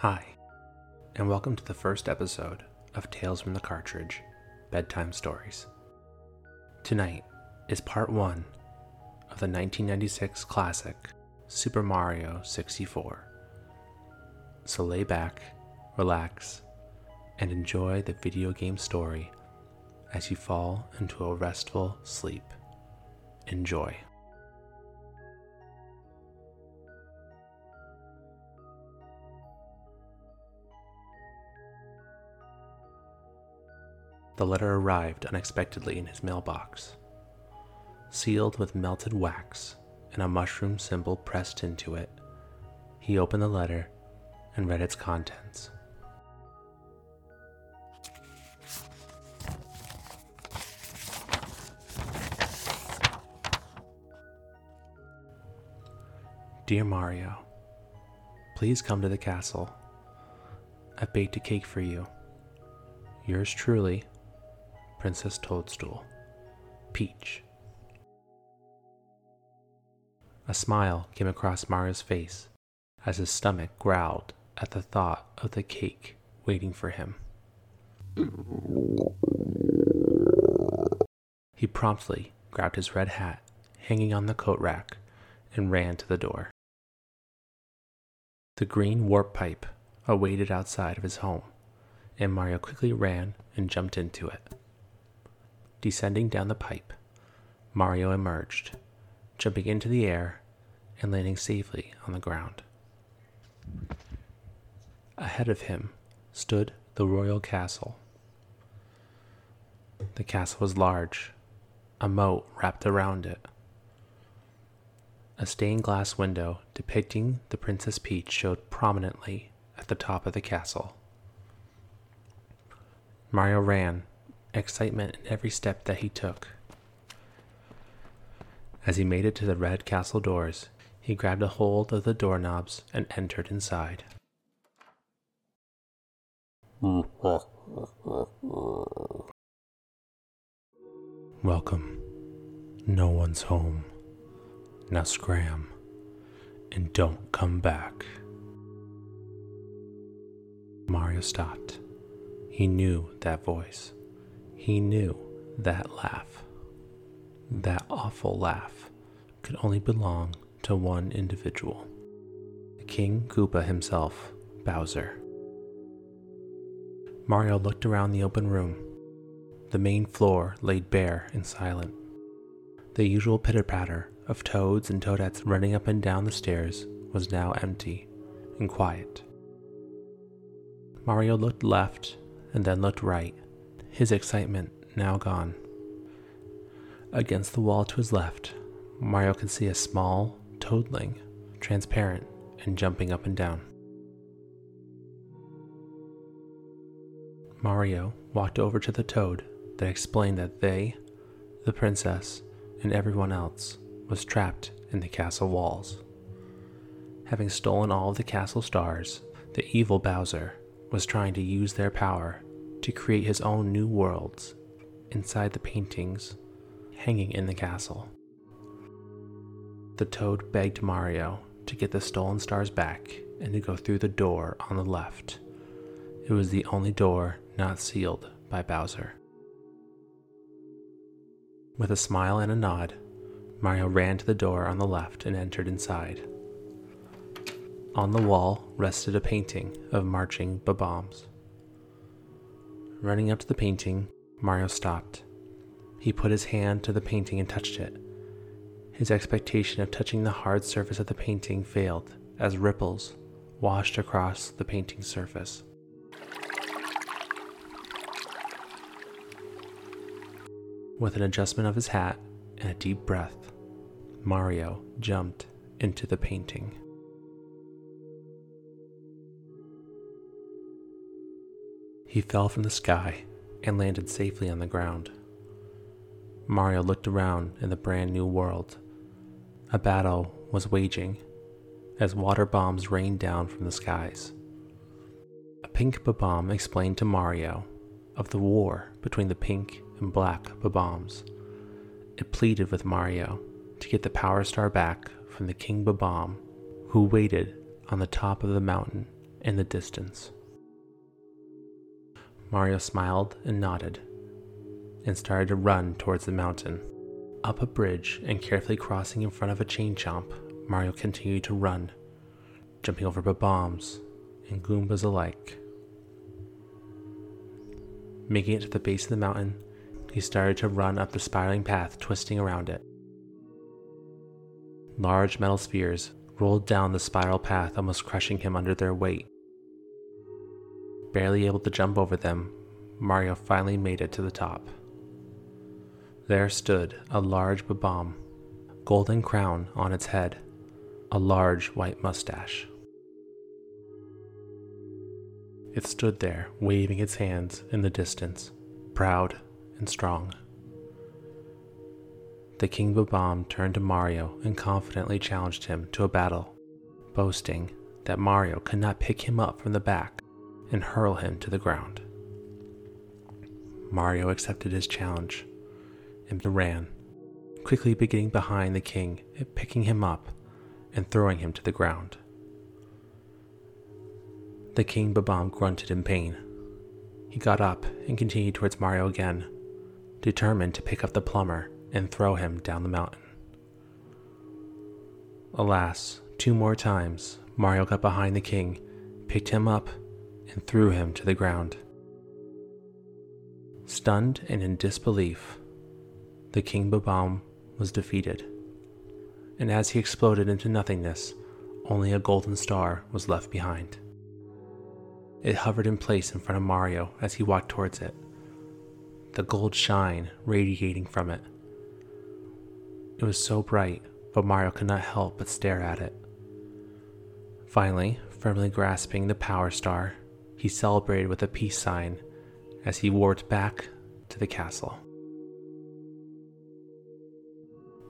Hi, and welcome to the first episode of Tales from the Cartridge Bedtime Stories. Tonight is part one of the 1996 classic Super Mario 64. So lay back, relax, and enjoy the video game story as you fall into a restful sleep. Enjoy. The letter arrived unexpectedly in his mailbox, sealed with melted wax and a mushroom symbol pressed into it. He opened the letter and read its contents. Dear Mario, please come to the castle. I've baked a cake for you. Yours truly, Princess Toadstool. Peach. A smile came across Mario's face as his stomach growled at the thought of the cake waiting for him. He promptly grabbed his red hat hanging on the coat rack and ran to the door. The green warp pipe awaited outside of his home, and Mario quickly ran and jumped into it. Descending down the pipe, Mario emerged, jumping into the air and landing safely on the ground. Ahead of him stood the royal castle. The castle was large, a moat wrapped around it. A stained glass window depicting the Princess Peach showed prominently at the top of the castle. Mario ran, excitement in every step that he took. As he made it to the red castle doors, he grabbed a hold of the doorknobs and entered inside. Welcome. No one's home. Now scram and don't come back. Mario stopped. He knew that voice. He knew that laugh. That awful laugh could only belong to one individual King Koopa himself, Bowser. Mario looked around the open room. The main floor laid bare and silent. The usual pitter patter of toads and toadettes running up and down the stairs was now empty and quiet. Mario looked left and then looked right, his excitement now gone. Against the wall to his left, Mario could see a small toadling, transparent and jumping up and down. Mario walked over to the toad that explained that they, the princess, and everyone else was trapped in the castle walls. Having stolen all of the castle stars, the evil Bowser was trying to use their power to create his own new worlds inside the paintings hanging in the castle. The toad begged Mario to get the stolen stars back and to go through the door on the left. It was the only door not sealed by Bowser. With a smile and a nod, Mario ran to the door on the left and entered inside. On the wall rested a painting of marching Bob-ombs. Running up to the painting, Mario stopped. He put his hand to the painting and touched it. His expectation of touching the hard surface of the painting failed as ripples washed across the painting's surface. With an adjustment of his hat and a deep breath, Mario jumped into the painting. He fell from the sky and landed safely on the ground. Mario looked around in the brand new world. A battle was waging as water bombs rained down from the skies. A pink Bob-omb explained to Mario of the war between the pink and black Bob-ombs. It pleaded with Mario to get the Power Star back from the King Bob-omb, who waited on the top of the mountain in the distance. Mario smiled and nodded and started to run towards the mountain. Up a bridge and carefully crossing in front of a chain chomp, Mario continued to run, jumping over bombs and Goombas alike. Making it to the base of the mountain, he started to run up the spiraling path, twisting around it. Large metal spheres rolled down the spiral path, almost crushing him under their weight. Barely able to jump over them, Mario finally made it to the top. There stood a large Bob-omb, golden crown on its head, a large white mustache. It stood there, waving its hands in the distance, proud and strong. The King Bob-omb turned to Mario and confidently challenged him to a battle, boasting that Mario could not pick him up from the back and hurl him to the ground. Mario accepted his challenge and ran, quickly beginning behind the king picking him up and throwing him to the ground. The king Bob-omb grunted in pain. He got up and continued towards Mario again, determined to pick up the plumber and throw him down the mountain. Alas, two more times, Mario got behind the king, picked him up, and threw him to the ground. Stunned and in disbelief, the King Bob-omb was defeated, and as he exploded into nothingness, only a golden star was left behind. It hovered in place in front of Mario as he walked towards it, the gold shine radiating from it. It was so bright, but Mario could not help but stare at it. Finally, firmly grasping the power star, he celebrated with a peace sign as he warped back to the castle.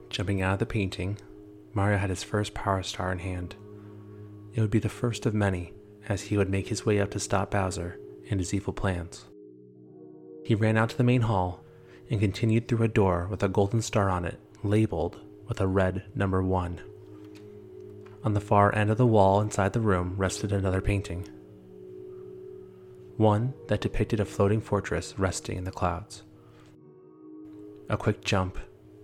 Jumping out of the painting, Mario had his first power star in hand. It would be the first of many as he would make his way up to stop Bowser and his evil plans. He ran out to the main hall and continued through a door with a golden star on it, labeled with a red number one. On the far end of the wall inside the room rested another painting. One that depicted a floating fortress resting in the clouds. A quick jump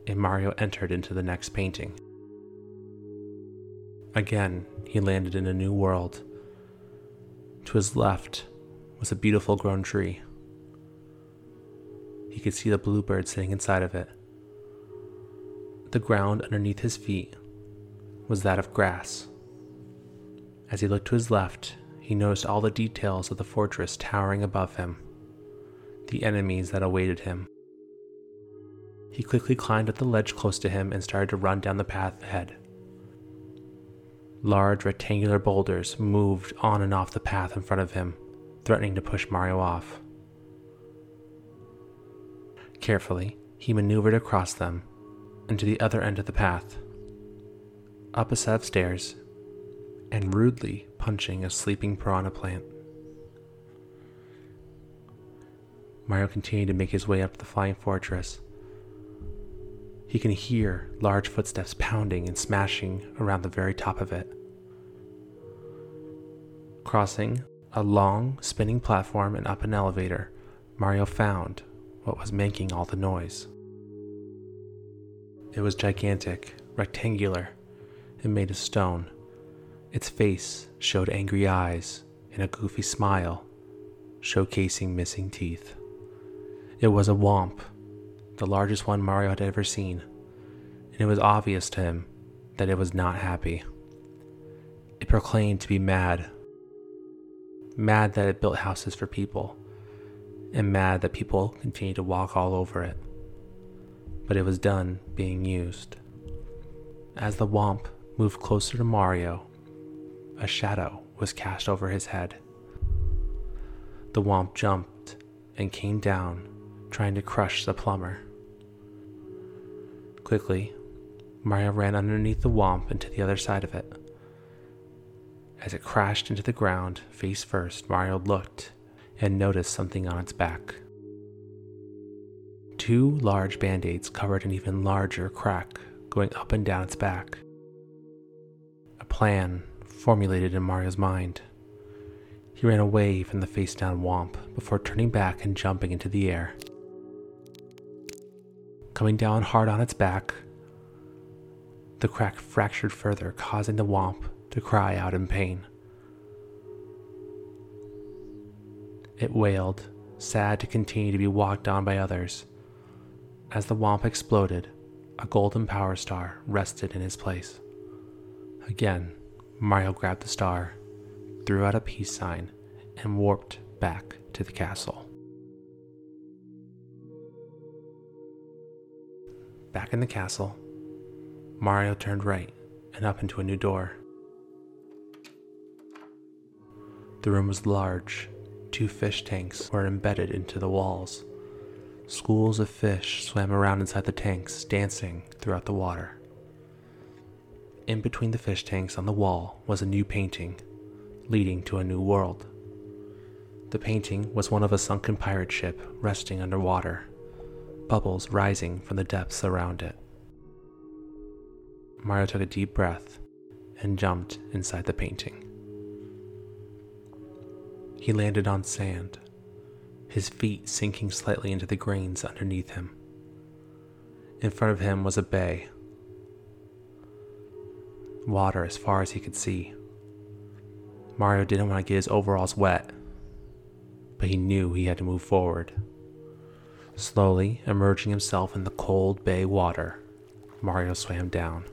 and Mario entered into the next painting. Again, he landed in a new world. To his left was a beautiful grown tree. He could see the bluebird sitting inside of it. The ground underneath his feet was that of grass. As he looked to his left, he noticed all the details of the fortress towering above him, the enemies that awaited him. He quickly climbed up the ledge close to him and started to run down the path ahead. Large rectangular boulders moved on and off the path in front of him, threatening to push Mario off. Carefully, he maneuvered across them and to the other end of the path, up a set of stairs, and rudely punching a sleeping piranha plant. Mario continued to make his way up the flying fortress he can hear large footsteps pounding and smashing around the very top of it. Crossing a long, spinning platform and up an elevator, Mario found what was making all the noise. It was gigantic, rectangular, and made of stone. Its face showed angry eyes and a goofy smile, showcasing missing teeth. It was a whomp the largest one Mario had ever seen, and it was obvious to him that it was not happy. It proclaimed to be mad. Mad that it built houses for people, and mad that people continued to walk all over it. But it was done being used. As the Whomp moved closer to Mario, a shadow was cast over his head. The Whomp jumped and came down, trying to crush the plumber. Quickly, Mario ran underneath the whomp and to the other side of it. As it crashed into the ground, face first, Mario looked and noticed something on its back. Two large band aids covered an even larger crack going up and down its back. A plan formulated in Mario's mind. He ran away from the face down Whomp before turning back and jumping into the air. Coming down hard on its back, the crack fractured further, causing the whomp to cry out in pain. It wailed, sad to continue to be walked on by others. As the whomp exploded, a golden power star rested in his place. Again, Mario grabbed the star, threw out a peace sign, and warped back to the castle. Back in the castle, Mario turned right and up into a new door. The room was large. Two fish tanks were embedded into the walls. Schools of fish swam around inside the tanks, dancing throughout the water. In between the fish tanks on the wall was a new painting, leading to a new world. The painting was one of a sunken pirate ship resting underwater, bubbles rising from the depths around it. Mario took a deep breath and jumped inside the painting. He landed on sand, his feet sinking slightly into the grains underneath him. In front of him was a bay, water as far as he could see. Mario didn't want to get his overalls wet, but he knew he had to move forward. Slowly emerging himself in the cold bay water, Mario swam down.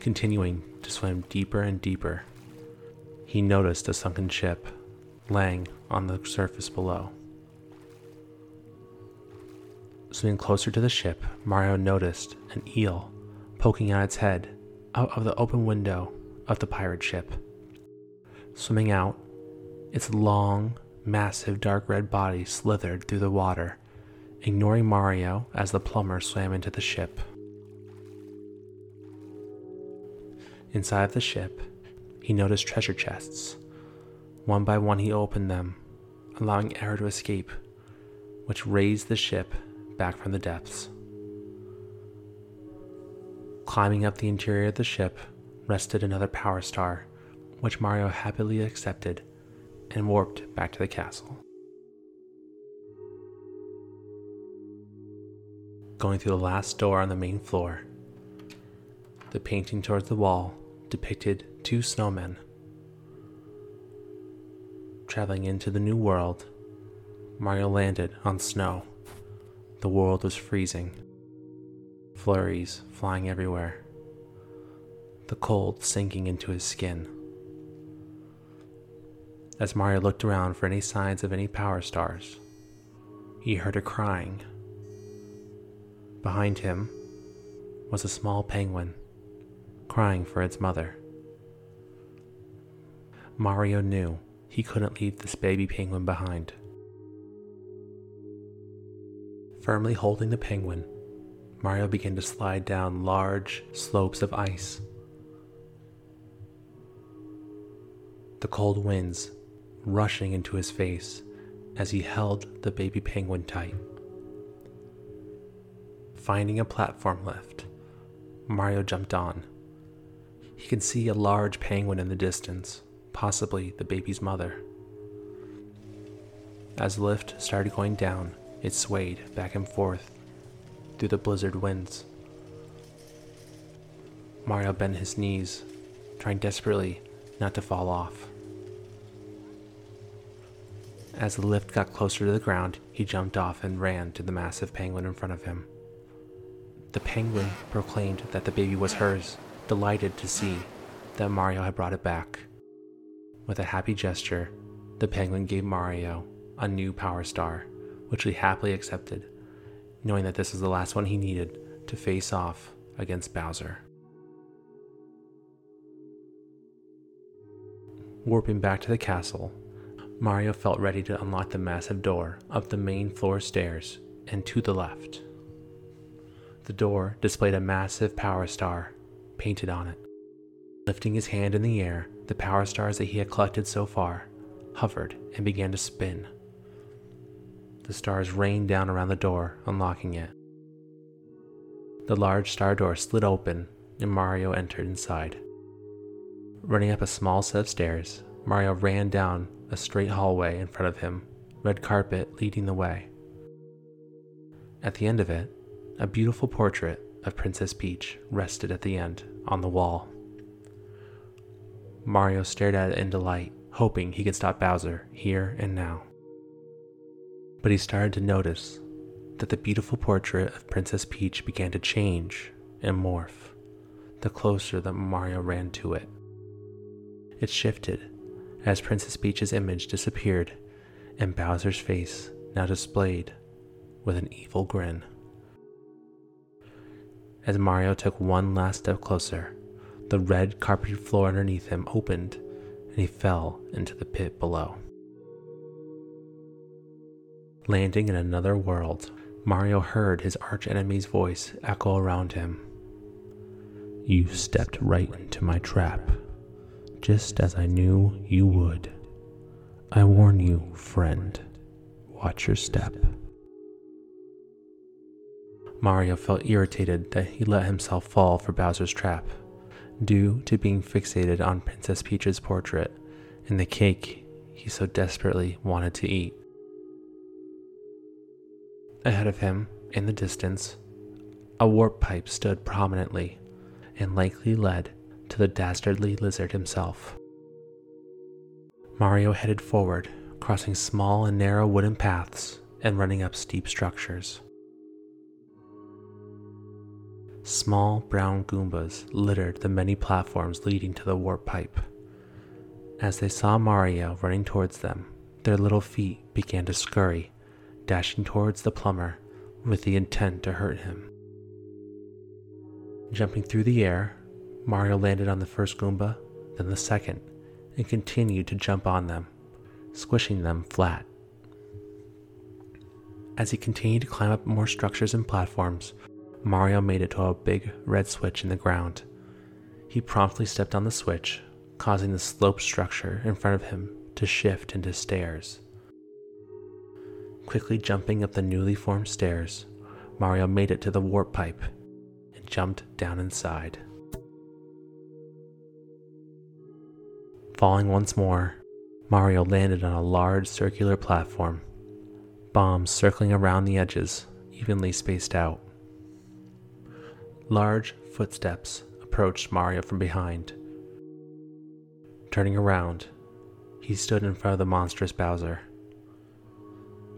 Continuing to swim deeper and deeper, he noticed a sunken ship laying on the surface below. Swimming closer to the ship, Mario noticed an eel poking out its head out of the open window of the pirate ship. Swimming out, its long, massive dark red body slithered through the water, ignoring Mario as the plumber swam into the ship. Inside the ship, he noticed treasure chests. One by one, he opened them, allowing air to escape, which raised the ship back from the depths. Climbing up the interior of the ship rested another power star, which Mario happily accepted and warped back to the castle. Going through the last door on the main floor, the painting towards the wall depicted two snowmen. Traveling into the new world, Mario landed on snow. The world was freezing, flurries flying everywhere, the cold sinking into his skin. As Mario looked around for any signs of any power stars, he heard a crying. Behind him was a small penguin crying for its mother. Mario knew he couldn't leave this baby penguin behind. Firmly holding the penguin, Mario began to slide down large slopes of ice. The cold winds rushing into his face as he held the baby penguin tight. Finding a platform lift, Mario jumped on. He could see a large penguin in the distance, possibly the baby's mother. As the lift started going down, it swayed back and forth through the blizzard winds. Mario bent his knees, trying desperately not to fall off. As the lift got closer to the ground, he jumped off and ran to the massive penguin in front of him. The penguin proclaimed that the baby was hers, delighted to see that Mario had brought it back. With a happy gesture, the penguin gave Mario a new power star, which he happily accepted, knowing that this was the last one he needed to face off against Bowser. Warping back to the castle, Mario felt ready to unlock the massive door up the main floor stairs and to the left. The door displayed a massive power star painted on it. Lifting his hand in the air, the power stars that he had collected so far hovered and began to spin. The stars rained down around the door, unlocking it. The large star door slid open and Mario entered inside. Running up a small set of stairs, Mario ran down a straight hallway in front of him, red carpet leading the way. At the end of it, a beautiful portrait of Princess Peach rested at the end on the wall. Mario stared at it in delight, hoping he could stop Bowser here and now. But he started to notice that the beautiful portrait of Princess Peach began to change and morph the closer that Mario ran to it. It shifted as Princess Peach's image disappeared and Bowser's face now displayed with an evil grin. As Mario took one last step closer, the red carpeted floor underneath him opened and he fell into the pit below. Landing in another world, Mario heard his archenemy's voice echo around him. You stepped right into my trap just as I knew you would. I warn you, friend, watch your step. Mario felt irritated that he let himself fall for Bowser's trap, due to being fixated on Princess Peach's portrait and the cake he so desperately wanted to eat. Ahead of him, in the distance, a warp pipe stood prominently and likely led to the dastardly lizard himself. Mario headed forward, crossing small and narrow wooden paths and running up steep structures. Small brown Goombas littered the many platforms leading to the warp pipe. As they saw Mario running towards them, their little feet began to scurry, dashing towards the plumber with the intent to hurt him. Jumping through the air, Mario landed on the first Goomba, then the second, and continued to jump on them, squishing them flat. As he continued to climb up more structures and platforms, Mario made it to a big red switch in the ground. He promptly stepped on the switch, causing the sloped structure in front of him to shift into stairs. Quickly jumping up the newly formed stairs, Mario made it to the warp pipe and jumped down inside. Falling once more, Mario landed on a large circular platform, bombs circling around the edges, evenly spaced out. Large footsteps approached Mario from behind. Turning around, he stood in front of the monstrous Bowser.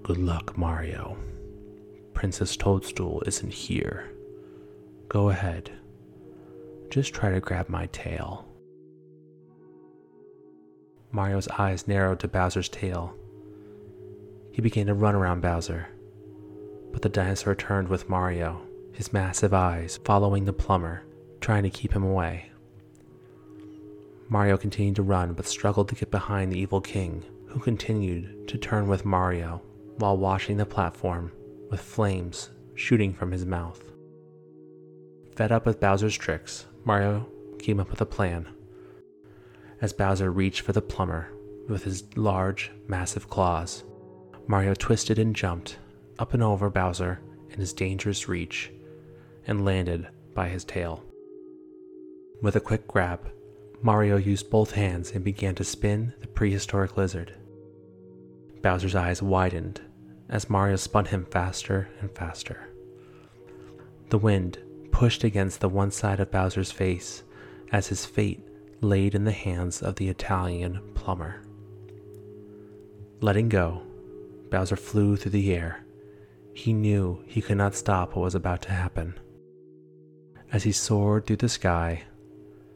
Good luck, Mario. Princess Toadstool isn't here. Go ahead. Just try to grab my tail. Mario's eyes narrowed to Bowser's tail. He began to run around Bowser, but the dinosaur turned with Mario, his massive eyes following the plumber, trying to keep him away. Mario continued to run but struggled to get behind the evil king, who continued to turn with Mario while watching the platform with flames shooting from his mouth. Fed up with Bowser's tricks, Mario came up with a plan as Bowser reached for the plumber with his large, massive claws. Mario twisted and jumped up and over Bowser in his dangerous reach and landed by his tail. With a quick grab, Mario used both hands and began to spin the prehistoric lizard. Bowser's eyes widened as Mario spun him faster and faster. The wind pushed against the one side of Bowser's face as his fate laid in the hands of the Italian plumber. Letting go, Bowser flew through the air. He knew he could not stop what was about to happen. As he soared through the sky,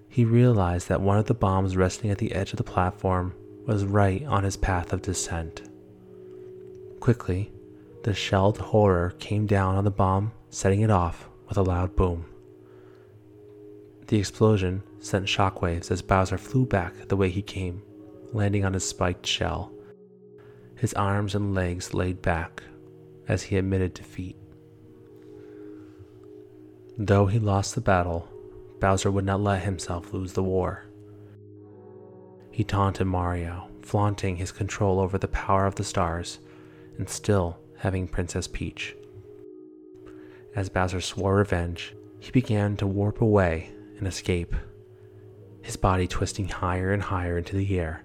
he realized that one of the bombs resting at the edge of the platform was right on his path of descent. Quickly, the shelled horror came down on the bomb, setting it off with a loud boom. The explosion sent shockwaves as Bowser flew back the way he came, landing on his spiked shell. His arms and legs laid back as he admitted defeat. Though he lost the battle, Bowser would not let himself lose the war. He taunted Mario, flaunting his control over the power of the stars and still having Princess Peach. As Bowser swore revenge, he began to warp away and escape. his body twisting higher and higher into the air.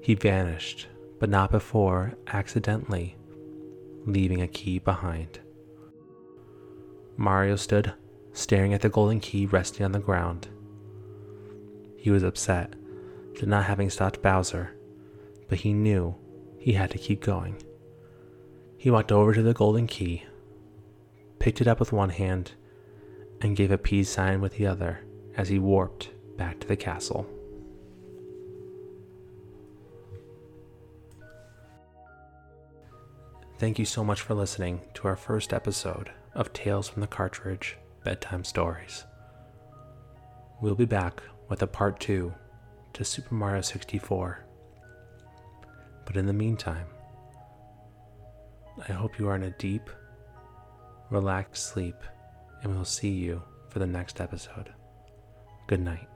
He vanished, but not before accidentally leaving a key behind. Mario stood, staring at the golden key resting on the ground. He was upset at not having stopped Bowser, but he knew he had to keep going. He walked over to the golden key, picked it up with one hand, and gave a peace sign with the other as he warped back to the castle. Thank you so much for listening to our first episode of Tales from the Cartridge Bedtime Stories. We'll be back with a part two to Super Mario 64. But in the meantime, I hope you are in a deep, relaxed sleep, and we'll see you for the next episode. Good night.